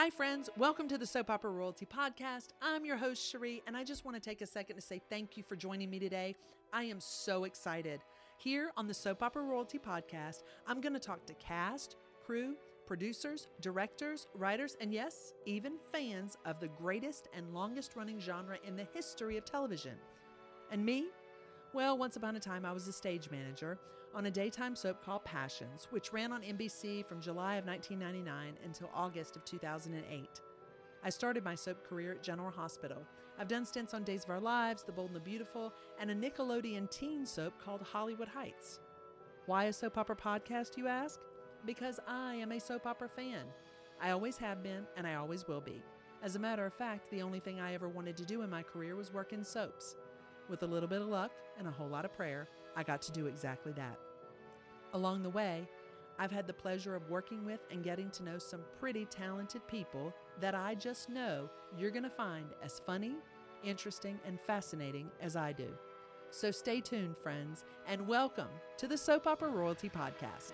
Hi, friends. Welcome to the Soap Opera Royalty Podcast. I'm your host, Cherie, and I just want to take a second to say thank you for joining me today. I am so excited. Here on the Soap Opera Royalty Podcast, I'm going to talk to cast, crew, producers, directors, writers, and yes, even fans of the greatest and longest running genre in the history of television. And me? Well, once upon a time, I was a stage manager on a daytime soap called Passions, which ran on NBC from July of 1999 until August of 2008. I started my soap career at General Hospital. I've done stints on Days of Our Lives, The Bold and the Beautiful, and a Nickelodeon teen soap called Hollywood Heights. Why a soap opera podcast, you ask? Because I am a soap opera fan. I always have been, and I always will be. As a matter of fact, the only thing I ever wanted to do in my career was work in soaps. With a little bit of luck and a whole lot of prayer, I got to do exactly that. Along the way, I've had the pleasure of working with and getting to know some pretty talented people that I just know you're going to find as funny, interesting, and fascinating as I do. So stay tuned, friends, and welcome to the Soap Opera Royalty Podcast.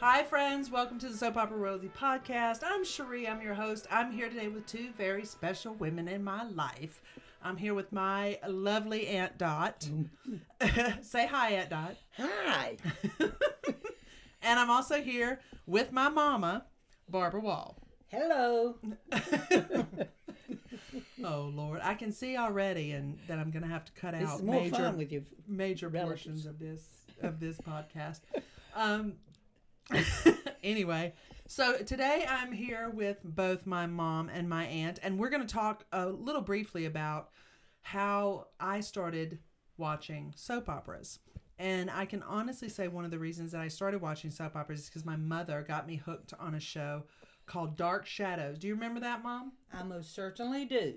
Hi, friends. Welcome to the Soap Opera Royalty Podcast. I'm Cherie. I'm your host. I'm here today with two very special women in my life. I'm here with my lovely Aunt Dot. Say hi, Aunt Dot. Hi. And I'm also here with my mama, Barbara Wall. Hello. Oh Lord, I can see already, and that I'm going to have to cut This out major major relatives. portions of this of this podcast. Um. anyway, so today I'm here with both my mom and my aunt, and we're going to talk a little briefly about how I started watching soap operas. And I can honestly say one of the reasons that I started watching soap operas is because my mother got me hooked on a show called Dark Shadows. Do you remember that, Mom? I most certainly do.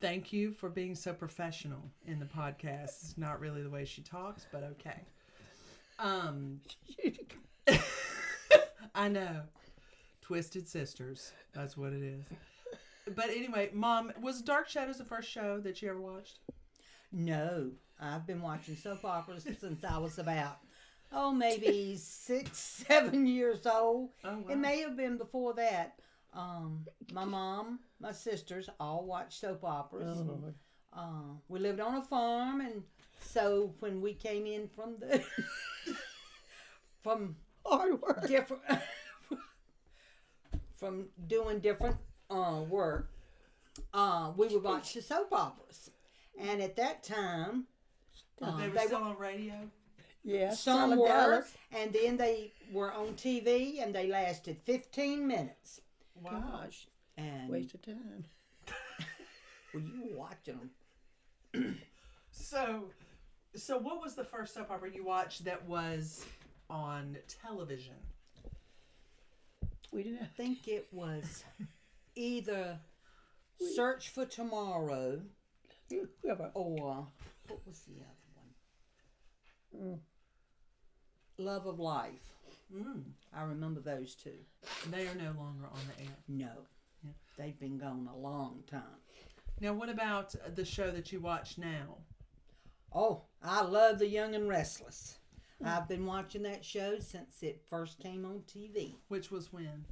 Thank you for being so professional in the podcast. It's not really the way she talks, but okay. Um, I know. Twisted Sisters. That's what it is. But anyway, Mom, was Dark Shadows the first show that you ever watched? No, I've been watching soap operas since I was about, oh, maybe six, seven years old. Oh, wow. It may have been before that. Um, my mom, my sisters all watched soap operas. Uh, we lived on a farm, and so when we came in from the from Hard work. different from doing different uh, work, uh, we would watch the soap operas. And at that time, uh, they were they still were, on radio? Yeah. some were, Dallas. and then they were on TV, and they lasted 15 minutes. Wow. Gosh, And waste of time. well, you were watching them. So, so what was the first soap opera you watched that was on television? We didn't. I think it was either Search for Tomorrow or what was the other one? Love of Life. Mm. I remember those two. They are no longer on the air. No, Yeah. they've been gone a long time. Now, what about the show that you watch now? Oh, I love The Young and Restless. I've been watching that show since it first came on TV. Which was when?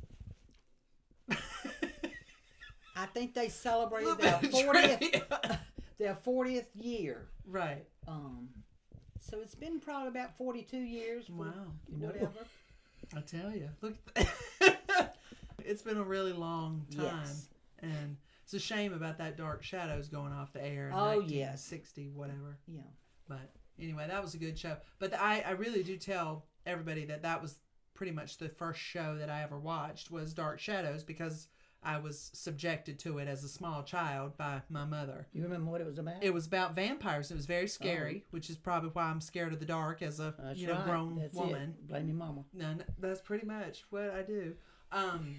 I think they celebrated their fortieth their fortieth year. right. Um, so it's been probably about forty two years. Wow. You know. Whatever. I tell you, look. it's been a really long time, Yes. and it's a shame about that Dark Shadows going off the air. In Oh, yes. 1960, whatever. Yeah. But anyway, that was a good show. But I, I really do tell everybody that that was pretty much the first show that I ever watched was Dark Shadows because I was subjected to it as a small child by my mother. You remember what it was about? It was about vampires. It was very scary, which is probably why I'm scared of the dark as a That's you know right. grown That's woman. It. Blame your mama. No, no, that's pretty much what I do. Um,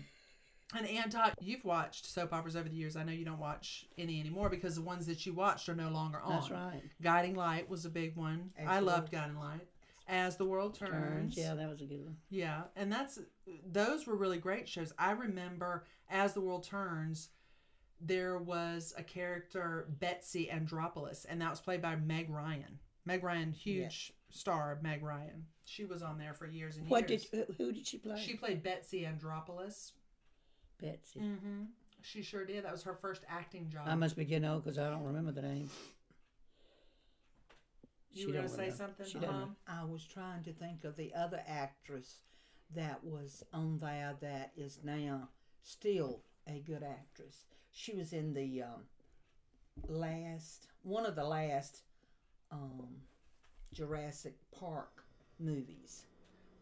and Aunt Dot, you've watched soap operas over the years. I know you don't watch any anymore because the ones that you watched are no longer on. That's right. Guiding Light was a big one. As I loved Guiding Light. As the World Turns. Turns. Yeah, that was a good one. Yeah, and that's those were really great shows. I remember As the World Turns, there was a character Betsy Andropoulos, and that was played by Meg Ryan. Meg Ryan, huge star Meg Ryan. She was on there for years and What years. did who, who did she play? She played Betsy Andropoulos. Betsy. Mm-hmm. She sure did. That was her first acting job. I must be getting old because I don't remember the name. you She were gonna don't say something, She doesn't. Mom? I was trying to think of the other actress that was on there that is now still a good actress. She was in the um, last one of the last um, Jurassic Park movies.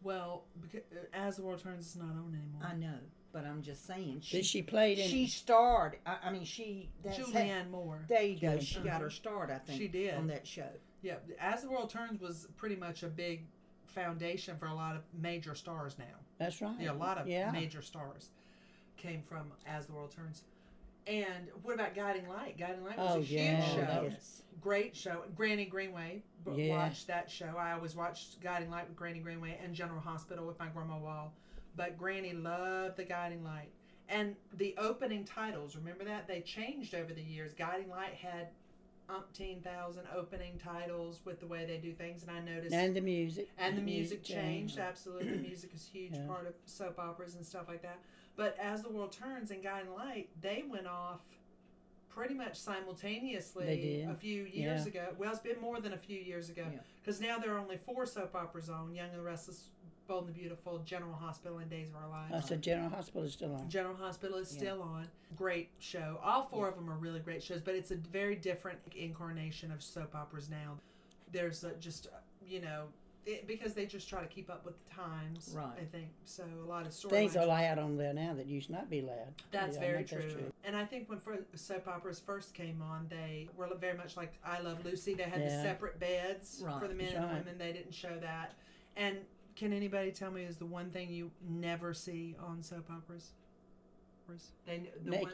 Well, because, as the world turns, it's not on anymore. I know, but I'm just saying she Did she played in? she starred. I, I mean, she that's how- Julianne Moore. there you go. Julianne. She got her mm-hmm. start. I think She did. on that show. Yeah, As the World Turns was pretty much a big foundation for a lot of major stars now. That's right. Yeah, a lot of yeah. major stars came from As the World Turns. And what about Guiding Light? Guiding Light was Oh, a huge yeah, show. that was- Great show. Granny Greenway. b- Yeah. Watched that show. I always watched Guiding Light with Granny Greenway and General Hospital with my grandma Wall. But Granny loved the Guiding Light. And the opening titles, remember that? They changed over the years. Guiding Light had umpteen thousand opening titles with the way they do things. And I noticed And the music. and the music changed. changed. Absolutely, music is a huge Yeah. part of soap operas and stuff like that. But as the world turns and Guiding Light, they went off pretty much simultaneously They did. a few years Yeah. ago. Well, it's been more than a few years ago because now there are only four soap operas on: Young and the Restless, Bold and the Beautiful, General Hospital, and Days of Our Lives. Oh, I said General Hospital is still on. General Hospital is Yeah. still on. Great show. All four of them are really great shows, but it's a very different incarnation of soap operas now. There's a, just, you know, it, because they just try to keep up with the times. Right. I think so. A lot of stories. Things are loud on there now that used not be loud. That's Yeah, very true. that's And I think when soap operas first came on, they were very much like I Love Lucy. They had the separate beds Right. for the men That's and women. They didn't show that. And can anybody tell me is the one thing you never see on soap operas? They, the one,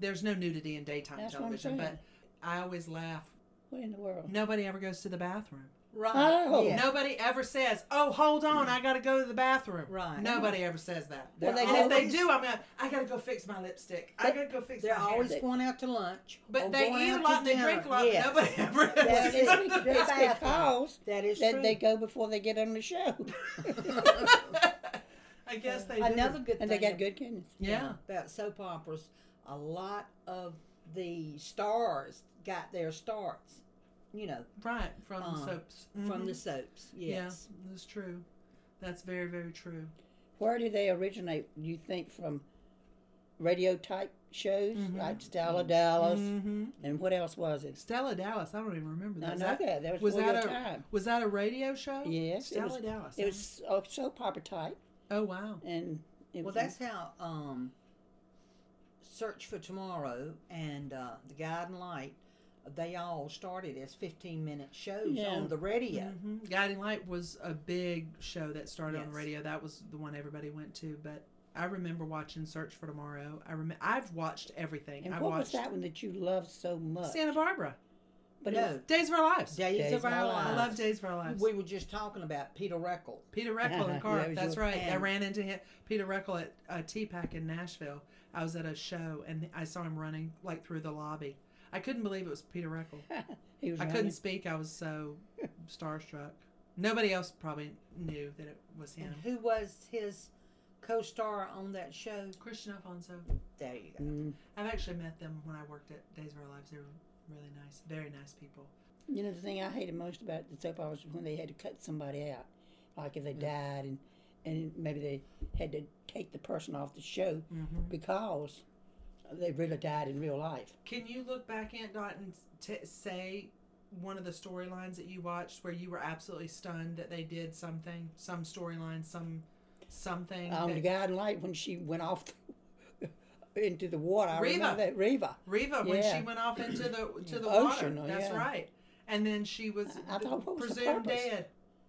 there's no nudity in daytime That's television, but. I always laugh. What in the world? Nobody ever goes to the bathroom. Right. Oh. yeah. Nobody ever says, "Oh, hold on, I got to go to the bathroom." Right. Nobody ever says that. Well, and they if they do, I'm gonna, I got to go fix my lipstick. I got to go fix They're my hair. always They- going out to lunch. But they eat a lot to and they drink a lot. Yes. Nobody ever. That It's, is- bathroom. because That is that they go before they get on the show. I guess they do. Another good and thing they got good kidneys. Yeah. about soap operas, a lot of the stars got their starts, you know, right from the Uh, soaps. from Mhm. the soaps. Yes. Yeah, that's true. That's very very true. Where do they originate? You think from radio type shows Mhm. like Stella Dallas, Mm-hmm. and what else was it? Stella Dallas. I don't even remember that. I Was know that, that. That was, was that a time. was that a radio show? Yes, it Stella was- Dallas. It was a soap opera type, Oh wow. and it Well, was that's how um, Search for Tomorrow and uh, The Guiding Light, they all started as 15 minute shows Yeah. on the radio. hmm Guiding Light was a big show that started on the radio. That was the one everybody went to. But I remember watching Search for Tomorrow. I rem- I've watched everything. And I what was watched that one that you loved so much? Santa Barbara. But No, Days of Our Lives. Days, Days of of Our Our Lives. I love Days of Our Lives. We were just talking about Peter Reckell. Peter Reckell and Carp. Yeah, it was That's your- right. I ran into him, Peter Reckell at uh, TPAC in Nashville. I was at a show and I saw him running like through the lobby. I couldn't believe it was Peter Reckell. he was I running. couldn't speak. I was so starstruck. Nobody else probably knew that it was him. And who was his co star on that show? Kristian Alfonso. There you go. Mm. I've actually met them when I worked at Days of Our Lives. They were really nice, very nice people. You know the thing I hated most about the soap operas was when they had to cut somebody out, like if they died and and maybe they had to take the person off the show Mm-hmm. because they really died in real life. Can you look back, Aunt Dot, and t- say one of the storylines that you watched where you were absolutely stunned that they did something, some storyline, some something? Um, On the that- guiding light when she went off into the water. Reva. that Reva. Reva when Yeah. she went off into the to the Ocean, water. oh, That's yeah. right. And then she was I- I thought, what was the presumed dead.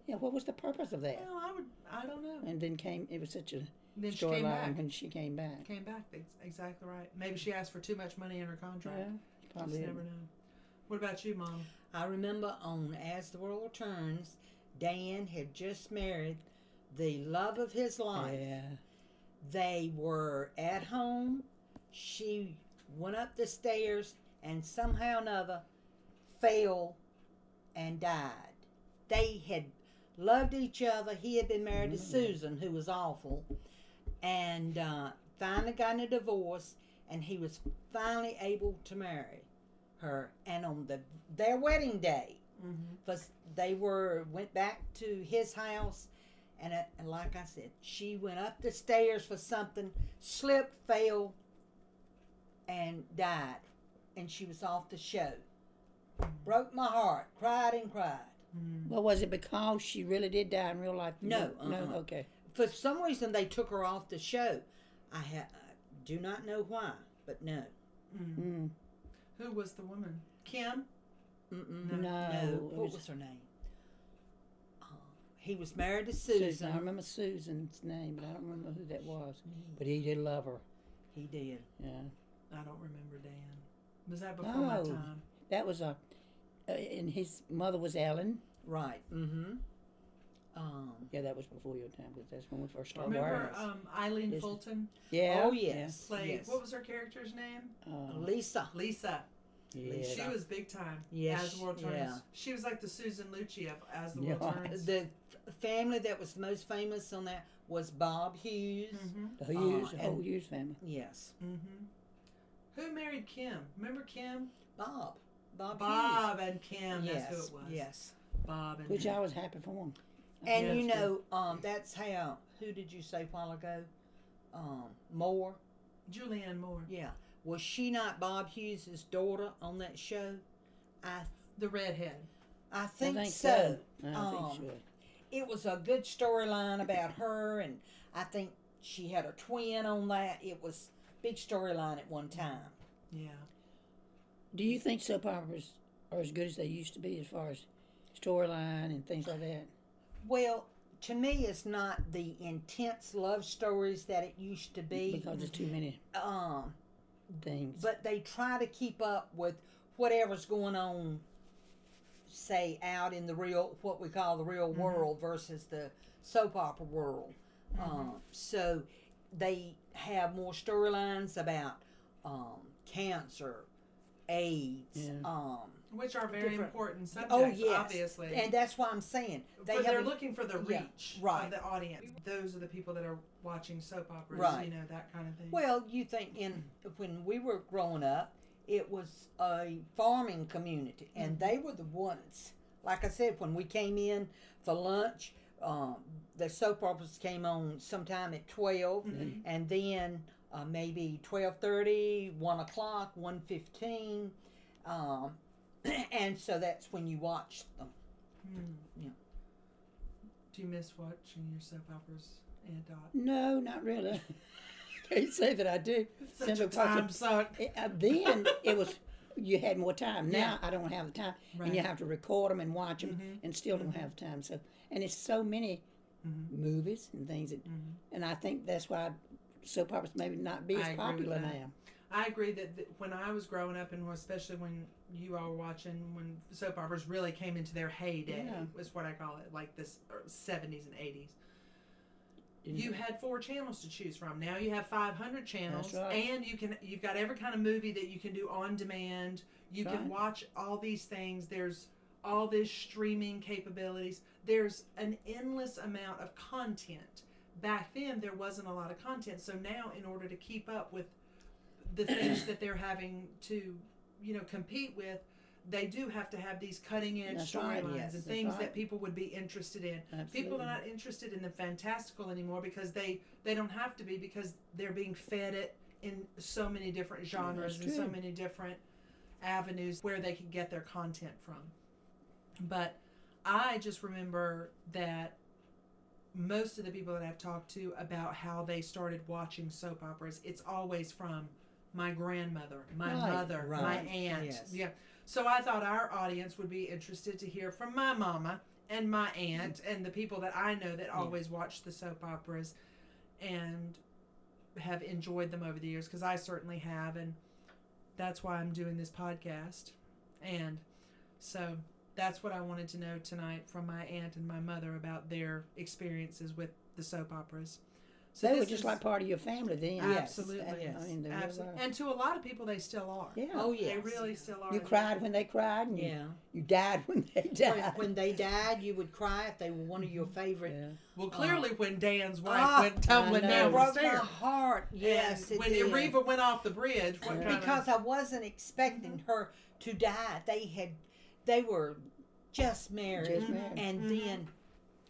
Yeah, what was the purpose of that? Well, I would. I don't know. And then came it was such a Then she came back. storyline when she came back. Came back. Ex- exactly right. Maybe she asked for too much money in her contract. Yeah, Just probably. never know. What about you, Mom? I remember on As the World Turns, Dan had just married the love of his life. Yeah. They were at home. She went up the stairs and somehow or another fell and died. They had loved each other. He had been married to mm-hmm. Susan, who was awful. And uh, finally got a divorce, and he was finally able to marry her. And on the their wedding day, Mm-hmm. because they were went back to his house, and, uh, and like I said, she went up the stairs for something, slipped, fell, and died, and she was off the show. Broke my heart. Cried and cried. Well, was it because she really did die in real life? No, no. uh-uh. Okay. For some reason, they took her off the show. I ha- I do not know why, but no. Mm. Who was the woman? Kim. Mm-mm. No, no. it What was- was her name? Uh, he was married to Susan. Susan. I remember Susan's name, but I don't remember who that was. But he did love her. He did. Yeah. I don't remember Dan. Was that before my time? That was a. Uh, and his mother was Ellen. Right. Mm-hmm. Um. Yeah, that was before your time because that's when we first started. Remember wireless. um, Eileen Yes. Fulton yeah. Oh yes. played. yes. What was her character's name? Uh, Lisa? Lisa. yeah. She was big time Yes, as the world turns. yeah. She was like the Susan Lucci of As the Yeah. World Turns. The family that was most famous on that was Bob Hughes. Mm-hmm. The Hughes, Uh, the whole Hughes family. Yes. Mm-hmm. Who married Kim? Remember Kim? Bob. Bob. Bob and Kim. Hughes. That's Yes. who it was. Yes. Bob and Which I was happy for him. And Yeah, you know, um, that's how. Who did you say a while ago? Um, Moore. Julianne Moore. Yeah. Was she not Bob Hughes' daughter on that show? I The redhead. I think, I think so. so. I Um, think so. It was a good storyline about her, and I think she had a twin on that. It was big storyline at one time. Yeah. Do you think soap operas are as good as they used to be as far as storyline and things like that? Well, to me, it's not the intense love stories that it used to be. Because there's too many Um, things. but they try to keep up with whatever's going on say out in the real what we call the real world versus the soap opera world um, so they have more storylines about um, cancer aids Yeah. um, Which are very Different- important subjects, oh yes obviously. and that's why i'm saying they have looking for the yeah, reach right. of the audience. Those are the people that are watching soap operas, Right. you know, that kind of thing. Well, you think in when we were growing up, it was a farming community, and they were the ones. Like I said, when we came in for lunch, um, the soap operas came on sometime at 12 and then uh, maybe 12.30 1 o'clock 1.15 um, and so that's when you watch them yeah. Do you miss watching your soap operas, Aunt Dot? no, not really. Can't say that I do. Such a Simply time suck. it- uh, then it was you had more time. Now I don't have the time, and you have to record them and watch them, Mhm. and still don't have time. So, and it's so many Mhm. movies and things that, Mhm. and I think that's why soap operas maybe not be as popular that. now. I agree that th- when I was growing up, and especially when you all were watching, when soap operas really came into their heyday, Yeah. was what I call it, like this er, seventies and eighties. You had four channels to choose from. Now you have five hundred channels, right. and you can you've got every kind of movie that you can do on demand. You That's can right. watch all these things. There's all this streaming capabilities. There's an endless amount of content. Back then, there wasn't a lot of content. So now, in order to keep up with the things that they're having to, you know, compete with, they do have to have these cutting edge That's right, storylines yes, and things right. that people would be interested in. People are not interested in the fantastical anymore because they they don't have to be because they're being fed it in so many different genres and so many different avenues where they can get their content from. But I just remember that most of the people that I've talked to about how they started watching soap operas, it's always from my grandmother, my Right, mother, my aunt. yes. Yeah. So I thought our audience would be interested to hear from my mama and my aunt and the people that I know that always watch the soap operas and have enjoyed them over the years because I certainly have and that's why I'm doing this podcast. And so that's what I wanted to know tonight from my aunt and my mother about their experiences with the soap operas. So they were just is- like part of your family then. Yes, Absolutely. yes. I mean, they Absolutely. were. And to a lot of people, they still are. Yeah. Oh yeah. They yes. really still are. You cried when they cried, and you, Yeah. you died when they died. when they died, you would cry if they were one of your favorite. yeah. Well, clearly, when Dan's wife Ah, went tumbling down It the broke my stairs, heart. Yes, it when did. Reva went off the bridge, what kind because of, I wasn't expecting her to die. They had, they were just married, Just married. and Mhm. then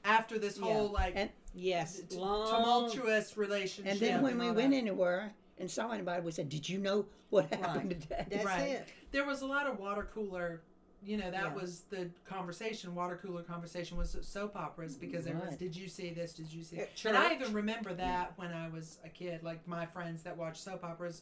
after this Yeah. whole like And- yes, t- long tumultuous relationship, And then when we went that. anywhere and saw anybody, we said, "Did you know what happened today?" That's Right. it. there was a lot of water cooler. You know, that Yeah. was the conversation. Water cooler conversation was soap operas because there was. Did you see this? Did you see? At And I even remember that when I was a kid. Like my friends that watched soap operas,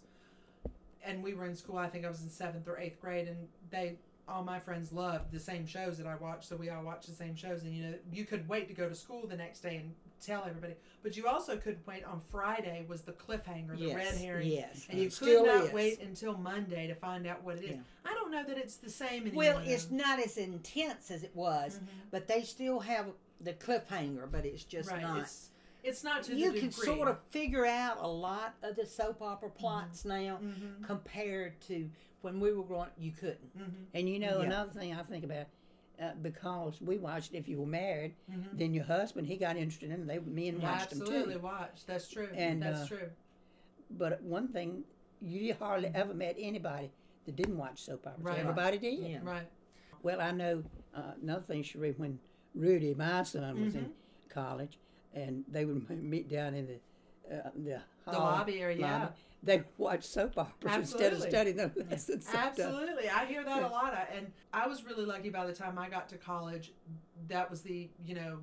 and we were in school. I think I was in seventh or eighth grade, and they all my friends loved the same shows that I watched, so we all watched the same shows. And you know, you could wait to go to school the next day and tell everybody, but you also could wait on Friday was the cliffhanger, the yes, red herring. Yes, And you could still not is. wait until Monday to find out what it is. Yeah. I don't know that it's the same anymore. Well, it's not as intense as it was, Mhm. but they still have the cliffhanger. But it's just right. not. It's, it's not to you the can degree. sort of figure out a lot of the soap opera plots now Mhm. compared to when we were growing. You couldn't. Mhm. And you know, Yeah. another thing I think about, uh, because we watched If You Were Married, Mhm. then your husband, he got interested in them. They, me and Yeah, watched them absolutely too. watch. That's true. And, That's uh, true. But one thing, you hardly ever met anybody that didn't watch soap operas. Right. Everybody did. Yeah. Right. Well, I know uh, another thing, Cherie, when Rudy, my son, was in Mm-hmm. college, and they would meet down in the uh, the, The lobby area, yeah. They watch soap operas instead of studying the lessons. Absolutely. I hear that a lot. I- And I was really lucky by the time I got to college. That was the, you know,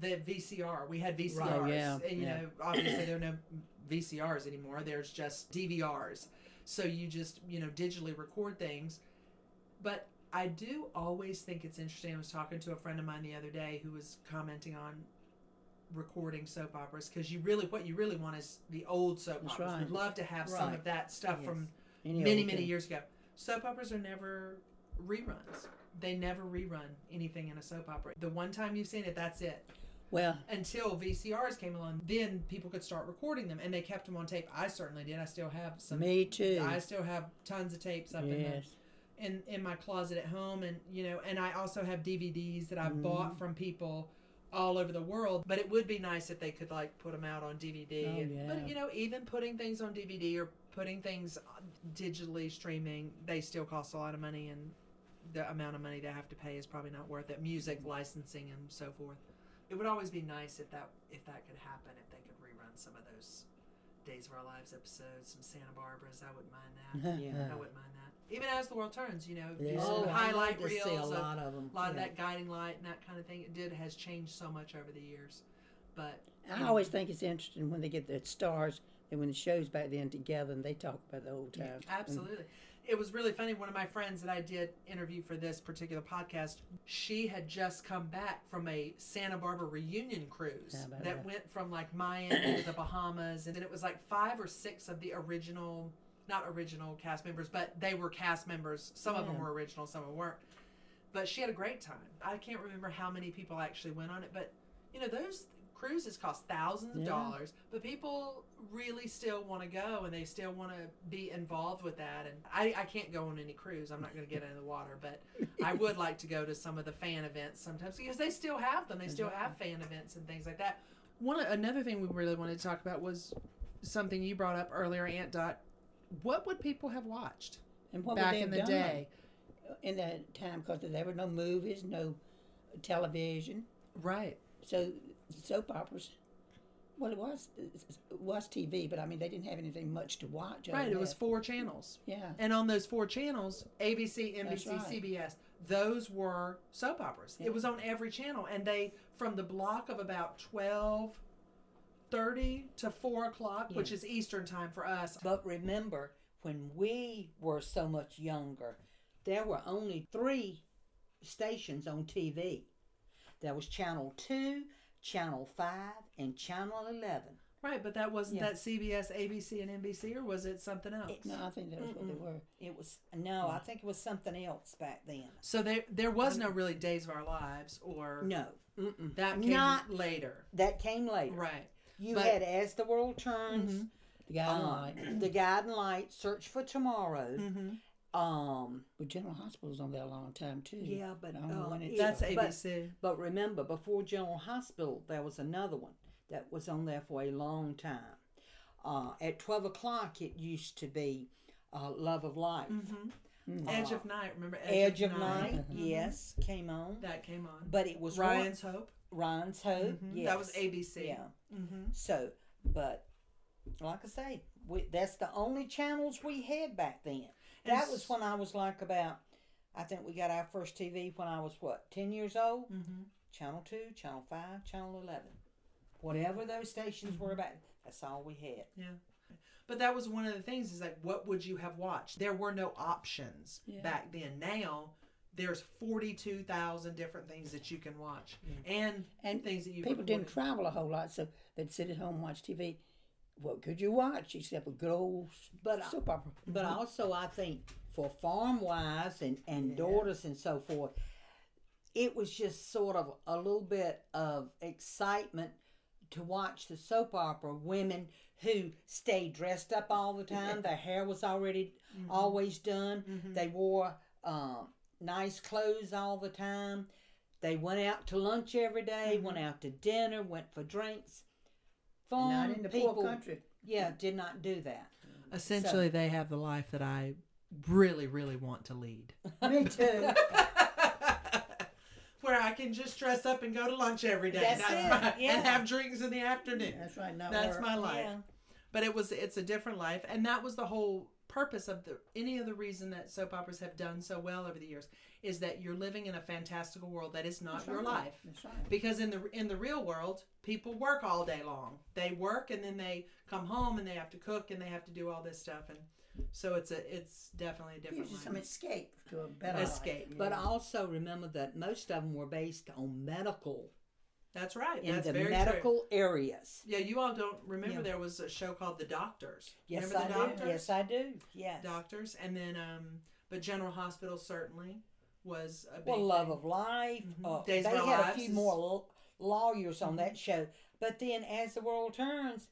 the VCR. We had VCRs. Right, yeah, And, you yeah. know, obviously there are no VCRs anymore. There's just DVRs. So you just, you know, digitally record things. But I do always think it's interesting. I was talking to a friend of mine the other day who was commenting on recording soap operas because you really what you really want is the old soap That's operas. right. We'd love to have some of that stuff Yes. from Any many many thing. years ago. Soap operas are never reruns. They never rerun anything in a soap opera. The one time you've seen it, that's it. Well, Until VCRs came along, then people could start recording them, and they kept them on tape. I certainly did. I still have some. me too. I still have tons of tapes up in the yes. in in my closet at home and you know and i also have dvds that i've Mm-hmm. bought from people all over the world but it would be nice if they could like put them out on dvd Oh, and, yeah. but you know even putting things on dvd or putting things uh, digitally streaming they still cost a lot of money and the amount of money they have to pay is probably not worth it music licensing and so forth it would always be nice if that if that could happen if they could rerun some of those days of our lives episodes some santa barbaras i wouldn't mind that Yeah. I wouldn't mind that. Even as the world turns, you know, Yeah. do Oh, some I highlight reels, see a lot of them. a lot of that guiding light and that kind of thing. It did has changed so much over the years, but I always think it's interesting when they get the stars and when the shows back then together and they talk about the old times. absolutely. It was really funny. One of my friends that I did interview for this particular podcast, she had just come back from a Santa Barbara reunion cruise that that? went from like Miami to the Bahamas, and then it was like five or six of the original, not original cast members, but they were cast members. Some of them were original, some of them weren't. But she had a great time. I can't remember how many people actually went on it, but you know those cruises cost thousands of Yeah. dollars, but people really still want to go and they still want to be involved with that. And I, I can't go on any cruise. I'm not going to get in the water, but I would like to go to some of the fan events sometimes because they still have them. They still have fan events and things like that. One another thing we really wanted to talk about was something you brought up earlier, Aunt Dot. What would people have watched And what back would they in the done day? in that time? Because there were no movies, no television, Right. so soap operas. Well, it was it was TV, but I mean they didn't have anything much to watch. Right. It was four channels. yeah. And on those four channels, ABC, NBC, right. CBS, those were soap operas. Yeah. It was on every channel. And they, from the block of about 12, 30 to 4 o'clock, which is Eastern time for us. But remember, when we were so much younger, there were only three stations on TV. There was Channel 2, Channel 5, and Channel 11. Right, but that wasn't Yeah. that CBS, ABC, and NBC, or was it something else? No, I think that was what they were. It was, no, I mm. think it was something else back then. so there, there was no really Days of Our Lives, or No. Mm-mm. that came Not, later. that came later. Right. You But- had As the World Turns, Mm-hmm. The guy in um, line. The Guiding Light, Search for Tomorrow. Mm-hmm. Um, But General Hospital was on there a long time too. Yeah, but, I don't know uh, yeah, That's started. but- ABC. but remember, before General Hospital, there was another one that was on there for a long time. Uh, at 12 o'clock, it used to be uh, Love of Life. Mm-hmm. Edge of Night. Remember Edge, Edge of Night, yes, came on. That came on. But it was Ryan's Hope. One, Ryan's Hope. Mhm. Yes. That was ABC. Yeah. Mm-hmm. So, but like I say, we, that's the only channels we had back then. And that s- was when I was like about, I think we got our first TV when I was what, 10 years old? Mm-hmm. Channel 2, Channel 5, Channel 11. Whatever those stations were about, that's all we had. Yeah. But that was one of the things is like, what would you have watched? There were no options Yeah. back then. Now, there's 42,000 different things that you can watch mm. and, And things that you People didn't travel a whole lot, so they'd sit at home and watch TV. What could you watch except a good old But soap opera? But mm-hmm. also, I think for farm wives and, and daughters and so forth, it was just sort of a little bit of excitement to watch the soap opera women who stayed dressed up all the time. Their hair was already mm-hmm. always done. Mm-hmm. They wore um, nice clothes all the time. They went out to lunch every day, mm-hmm. went out to dinner, went for drinks. Farm Not in the people, poor country. yeah, did not do that. Essentially, they have the life that I really, really want to lead. Me too. Where I can just dress up and go to lunch every day. That's it, my, yeah. And have drinks in the afternoon. That's right. Not That's work. my life. Yeah. But it was it's a different life, and that was the whole purpose of the any of the reason that soap operas have done so well over the years is that you're living in a fantastical world that is not That's your right. life. Right. Because in the in the real world, people work all day long. They work and then they come home and they have to cook and they have to do all this stuff and so it's a it's definitely a different Gives some escape to a better Escape. Life. But Yeah. also remember that most of them were based on medical That's right. in That's the very medical true. areas. Yeah, you all don't remember Yeah. there was a show called The Doctors. Yes, remember I the do. Doctors? Yes, I do. Yes. Doctors, and then um, but General Hospital certainly was a big well, Love thing. of Life. Mhm. Uh, they had a few is- Mm-hmm. more lawyers on that show, but then as the world turns,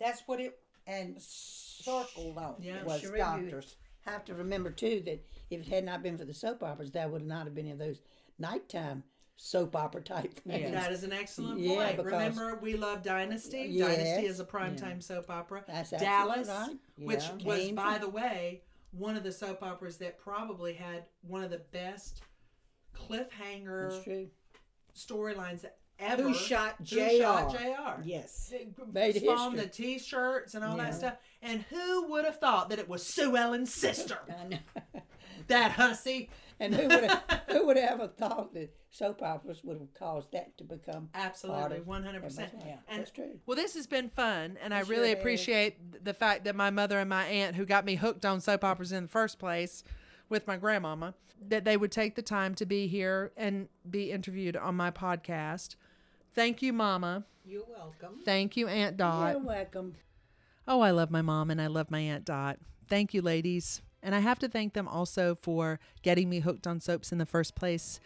that's what it and circled on. Yeah. was you- doctors. have to remember too that if it had not been for the soap operas, there would not have been any of those nighttime soap opera type things. That is an excellent Yeah, point. because- Remember, we love Dynasty. Yes. Dynasty is a primetime soap opera. That's Dallas, right. which Yeah. was, Came by from- the way, one of the soap operas that probably had one of the best cliffhanger storylines ever. Who shot Who J.R. shot J.R. Yes. Made Spawned the history. T-shirts and all Yeah. that stuff. And who would have thought that it was Sue Ellen's sister? I know. That hussy. And who would have, who would have ever thought that soap operas would have caused that to become Absolutely, one hundred percent. And That's true. Well, this has been fun, and I It really sure has. appreciate the fact that my mother and my aunt, who got me hooked on soap operas in the first place with my grandmama, that they would take the time to be here and be interviewed on my podcast. Thank you, Mama. You're welcome. Thank you, Aunt Dot. You're welcome. Oh, I love my mom and I love my Aunt Dot. Thank you, ladies. And I have to thank them also for getting me hooked on soaps in the first place.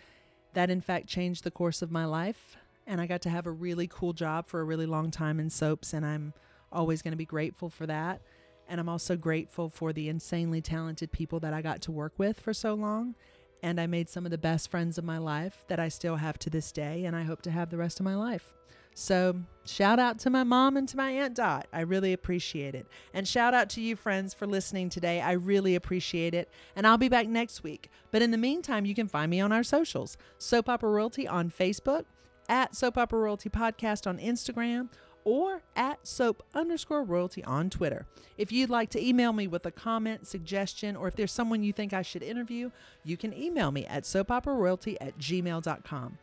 That, in fact, changed the course of my life. And I got to have a really cool job for a really long time in soaps. And I'm always going to be grateful for that. And I'm also grateful for the insanely talented people that I got to work with for so long. And I made some of the best friends of my life that I still have to this day. And I hope to have the rest of my life. So, shout out to my mom and to my Aunt Dot. I really appreciate it. And shout out to you, friends, for listening today. I really appreciate it. And I'll be back next week. But in the meantime, you can find me on our socials Soap Opera Royalty on Facebook, at Soap Opera Royalty Podcast on Instagram, or at soap underscore royalty on Twitter. If you'd like to email me with a comment, suggestion, or if there's someone you think I should interview, you can email me at soapoperaroyalty at gmail.com.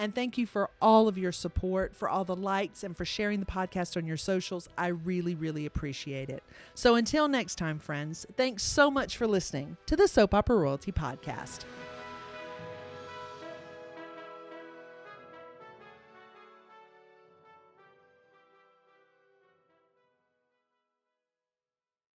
And thank you for all of your support, for all the likes, and for sharing the podcast on your socials. I really, really appreciate it. So until next time, friends, thanks so much for listening to the Soap Opera Royalty Podcast.